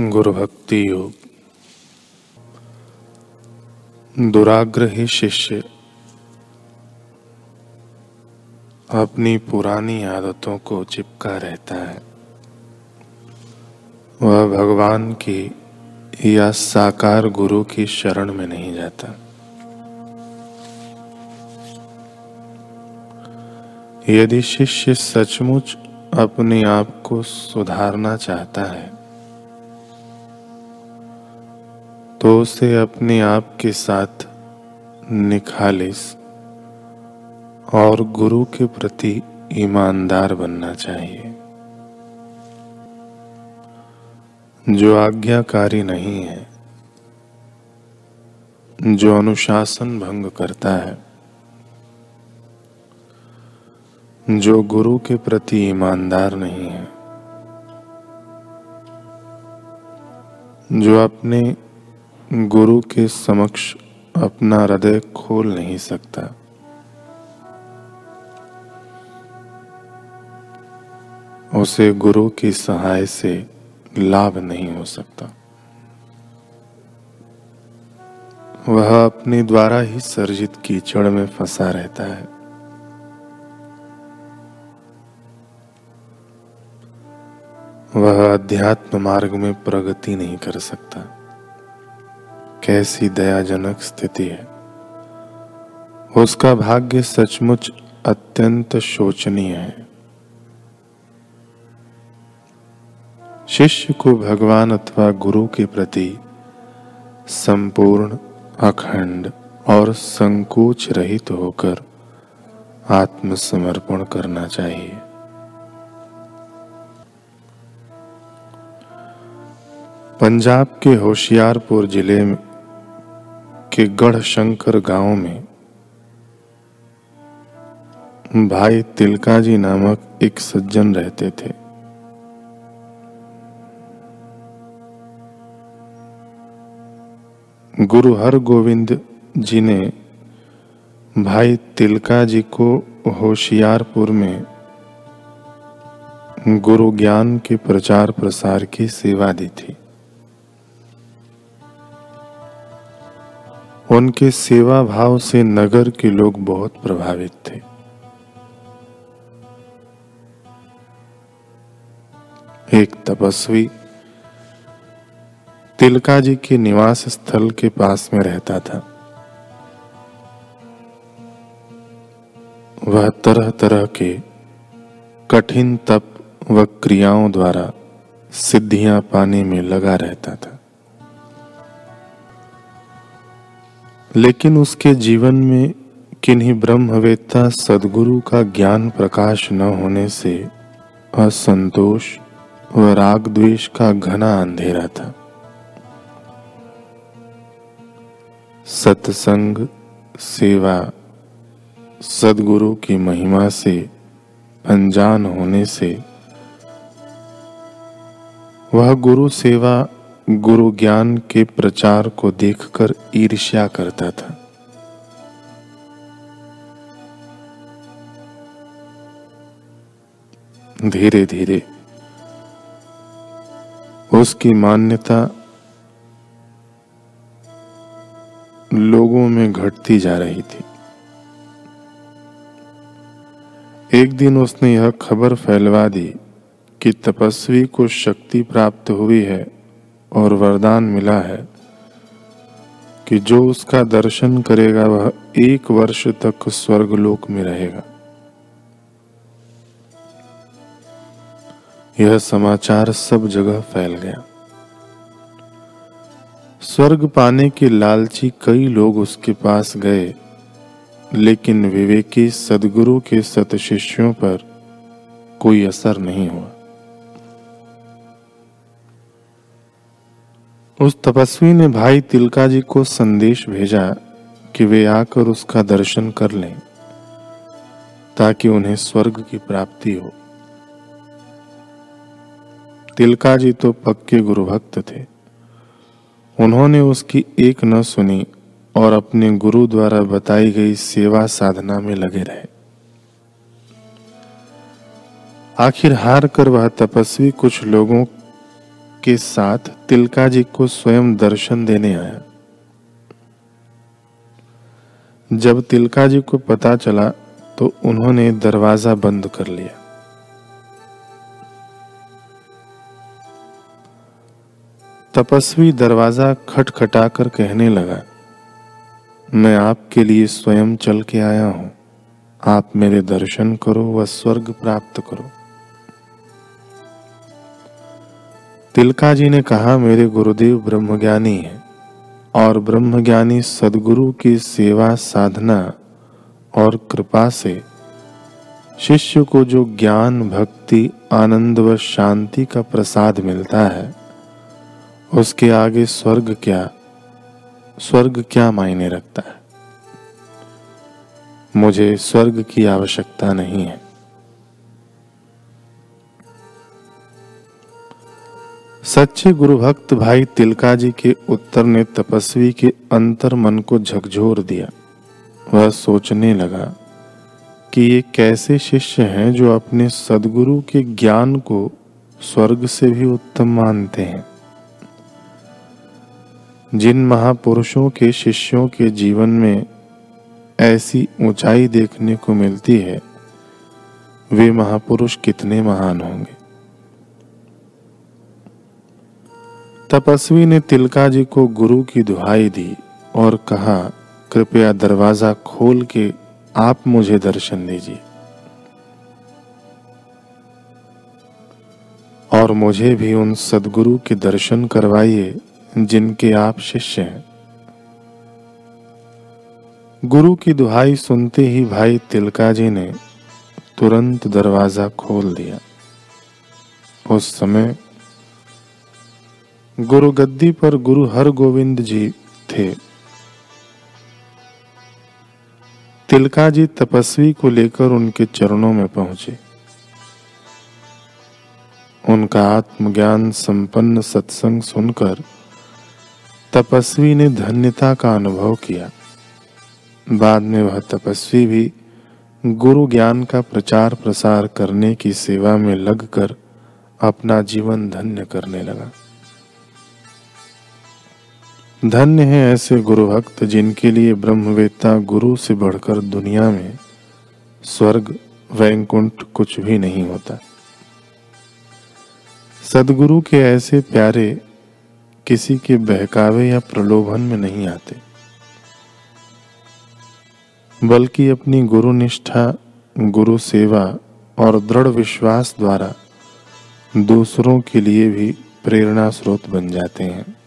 गुरु भक्ति योग। दुराग्रही शिष्य, अपनी पुरानी आदतों को चिपका रहता है। वह भगवान की या साकार गुरु की शरण में नहीं जाता। यदि शिष्य सचमुच अपने आप को सुधारना चाहता है तो उसे अपने आप के साथ निखालिस और गुरु के प्रति ईमानदार बनना चाहिए। जो आज्ञाकारी नहीं है, जो अनुशासन भंग करता है, जो गुरु के प्रति ईमानदार नहीं है, जो अपने गुरु के समक्ष अपना हृदय खोल नहीं सकता। उसे गुरु की सहाय से लाभ नहीं हो सकता। वह अपने द्वारा ही सर्जित कीचड़ में फंसा रहता है। वह अध्यात्म मार्ग में प्रगति नहीं कर सकता। कैसी दयाजनक स्थिति है। उसका भाग्य सचमुच अत्यंत शोचनीय है। शिष्य को भगवान अथवा गुरु के प्रति संपूर्ण, अखंड और संकोच रहित तो होकर आत्मसमर्पण करना चाहिए। पंजाब के होशियारपुर ज़िले के गढ़ शंकर गाँव में भाई तिलका जी नामक एक सज्जन रहते थे। गुरु हर गोविंद जी ने भाई तिलका जी को होशियारपुर में गुरु ज्ञान के प्रचार प्रसार की सेवा दी थी। उनके सेवा भाव से नगर के लोग बहुत प्रभावित थे। एक तपस्वी तिलका जी के निवास स्थल के पास में रहता था। वह तरह तरह के कठिन तप व क्रियाओं द्वारा सिद्धियाँ पाने में लगा रहता था। लेकिन उसके जीवन में किन्हीं ब्रह्मवेत्ता सदगुरु का ज्ञान प्रकाश न होने से असंतोष व राग द्वेष का घना अंधेरा था। सत्संग, सेवा, सदगुरु की महिमा से अनजान होने से वह गुरु सेवा गुरु ज्ञान के प्रचार को देखकर ईर्ष्या करता था। धीरे धीरे उसकी मान्यता लोगों में घटती जा रही थी। एक दिन उसने यह खबर फैलवा दी कि तपस्वी को शक्ति प्राप्त हुई है और वरदान मिला है कि जो उसका दर्शन करेगा, वह एक वर्ष तक स्वर्गलोक में रहेगा। यह समाचार सब जगह फैल गया। स्वर्ग पाने के लालची कई लोग उसके पास गए, लेकिन विवेकी सदगुरु के सत शिष्यों पर कोई असर नहीं हुआ। उस तपस्वी ने भाई तिलका जी को संदेश भेजा कि वे आकर उसका दर्शन कर लें, ताकि उन्हें स्वर्ग की प्राप्ति हो। तिलका जी तो पक्के गुरु भक्त थे। उन्होंने उसकी एक न सुनी और अपने गुरु द्वारा बताई गई सेवा साधना में लगे रहे। आखिर हार कर वह तपस्वी कुछ लोगों के साथ तिलका जी को स्वयं दर्शन देने आया। जब तिलका जी को पता चला तो उन्होंने दरवाज़ा बंद कर लिया। तपस्वी दरवाज़ा खटखटाकर कहने लगा, मैं आपके लिए स्वयं चल के आया हूँ। आप मेरे दर्शन करो व स्वर्ग प्राप्त करो। तिलका जी ने कहा, मेरे गुरुदेव ब्रह्मज्ञानी हैं और ब्रह्मज्ञानी सदगुरु की सेवा, साधना और कृपा से शिष्य को जो ज्ञान, भक्ति, आनंद व शांति का प्रसाद मिलता है, उसके आगे स्वर्ग क्या स्वर्ग क्या मायने रखता है? मुझे स्वर्ग की आवश्यकता नहीं है। सच्चे गुरु भक्त भाई तिलका जी के उत्तर ने तपस्वी के अंतर मन को झकझोर दिया। वह सोचने लगा कि ये कैसे शिष्य हैं जो अपने सदगुरु के ज्ञान को स्वर्ग से भी उत्तम मानते हैं। जिन महापुरुषों के शिष्यों के जीवन में ऐसी ऊंचाई देखने को मिलती है, वे महापुरुष कितने महान होंगे। तपस्वी ने तिलका जी को गुरु की दुहाई दी और कहा, कृपया दरवाज़ा खोल के आप मुझे दर्शन दीजिए। और मुझे भी उन सदगुरु के दर्शन करवाइए, जिनके आप शिष्य हैं। गुरु की दुहाई सुनते ही भाई तिलका जी ने तुरंत दरवाज़ा खोल दिया। उस समय गुरु गद्दी पर गुरु हर गोविंद जी थे। तिलका जी तपस्वी को लेकर उनके चरणों में पहुँचे। उनका आत्मज्ञान संपन्न सत्संग सुनकर तपस्वी ने धन्यता का अनुभव किया। बाद में वह तपस्वी भी गुरु ज्ञान का प्रचार प्रसार करने की सेवा में लगकर अपना जीवन धन्य करने लगा। धन्य है ऐसे गुरु भक्त जिनके लिए ब्रह्मवेत्ता गुरु से बढ़कर दुनिया में स्वर्ग वैकुंठ कुछ भी नहीं होता। सदगुरु के ऐसे प्यारे किसी के बहकावे या प्रलोभन में नहीं आते। बल्कि अपनी गुरु निष्ठा गुरु सेवा और दृढ़ विश्वास द्वारा दूसरों के लिए भी प्रेरणा स्रोत बन जाते हैं।